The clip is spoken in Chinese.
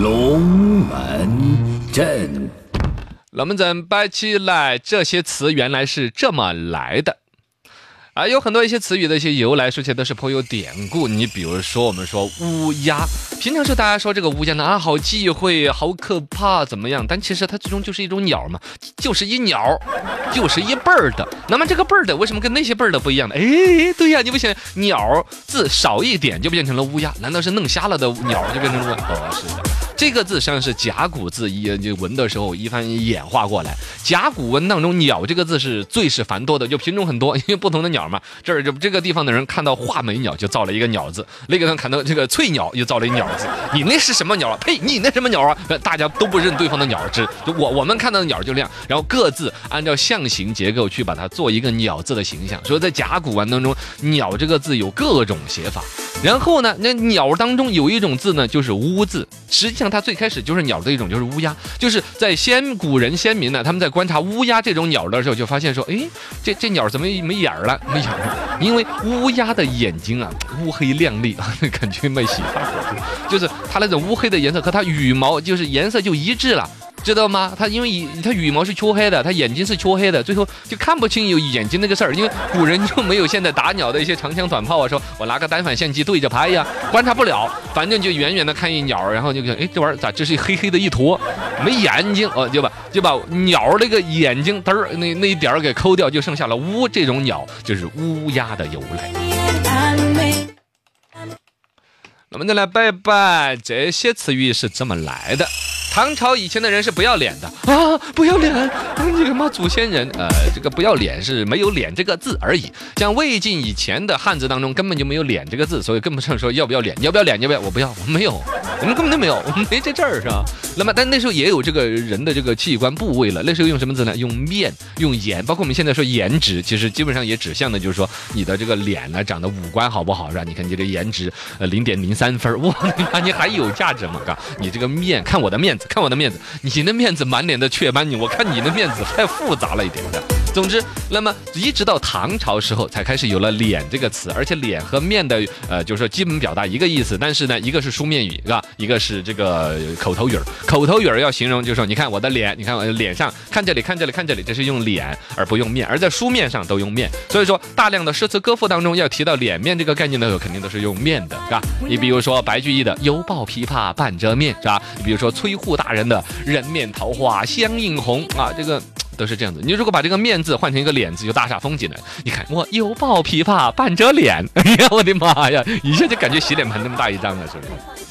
龙门阵。龙门阵摆起来，这些词原来是这么来的。啊，有很多一些词语的一些由来，说起来都是颇有典故。你比如说，我们说乌鸦，平常时大家说这个乌鸦呢，啊，好忌讳，好可怕，怎么样？但其实它最终就是一种鸟嘛，就是一鸟，就是一辈儿的。那么这个辈儿的为什么跟那些辈儿的不一样呢？哎，对呀，你不想鸟字少一点就变成了乌鸦？难道是弄瞎了的鸟就变成了乌？哦，是的。这个字实际上是甲骨字，一就文的时候一番演化过来。甲骨文当中“鸟”这个字是最是繁多的，就品种很多，因为不同的鸟嘛。这儿就这个地方的人看到画眉鸟就造了一个“鸟”字，那个人看到这个翠鸟又造了一“鸟”字。你那是什么鸟啊？呸！你那什么鸟啊？大家都不认对方的鸟字。就我我们看到的鸟就那样，然后各自按照象形结构去把它做一个“鸟”字的形象。所以在甲骨文当中，“鸟”这个字有各种写法。然后呢，那鸟当中有一种字呢，就是“乌”字，实际上。它最开始就是鸟的一种，就是乌鸦，就是在先古人先民呢，他们在观察乌鸦这种鸟的时候，就发现说，哎，这这鸟怎么没眼儿了？没眼儿，因为乌鸦的眼睛啊，乌黑亮丽，感觉没洗发，就是它那种乌黑的颜色和它羽毛就是颜色就一致了。知道吗？它因为它羽毛是黢黑的，它眼睛是黢黑的，最后就看不清有眼睛那个事儿。因为古人就没有现在打鸟的一些长枪短炮啊，说我拿个单反相机对着拍呀，观察不了。反正就远远的看一鸟，然后就哎这玩意儿咋这是黑黑的一坨，没眼睛哦，就把就把鸟那个眼睛嘚儿那那一点儿给抠掉，就剩下了乌这种鸟，就是乌鸦的由来。那么再来拜拜，这些词语是怎么来的？唐朝以前的人是不要脸的啊，不要脸！你他妈祖先人，呃，这个不要脸是没有脸这个字而已。像魏晋以前的汉字当中根本就没有脸这个字，所以更不上说要不要脸，要不要脸，要不要？我不要，我没有，我们根本就没有，我们没在这儿是吧？那么，但那时候也有这个人的这个器官部位了。那时候用什么字呢？用面，用颜，包括我们现在说颜值，其实基本上也指向的就是说你的这个脸呢，长得五官好不好是吧？你看你这个颜值，呃，零点零三分，哇，你看你还有价值吗？哥，你这个面，看我的面看我的面子，你的面子满脸的雀斑，你我看你的面子太复杂了一点的。总之，那么一直到唐朝时候才开始有了“脸”这个词，而且“脸”和“面”的呃，就是说基本表达一个意思，但是呢，一个是书面语，是吧？一个是这个口头语儿。口头语儿要形容，就是说，你看我的脸，你看我脸上，看这里，看这里，看这里，这是用脸而不用面，而在书面上都用面。所以说，大量的诗词歌赋当中要提到脸面这个概念的时候，肯定都是用面的，是吧？你比如说白居易的“犹抱琵琶半遮面”，是吧？你比如说崔护大人的“人面桃花相映红”，啊，这个。都是这样子。你如果把这个面字换成一个脸字，就大煞风景了。你看我犹抱琵琶半遮脸，哎呀，我的妈呀，一下就感觉洗脸盆那么大一张了，是不是？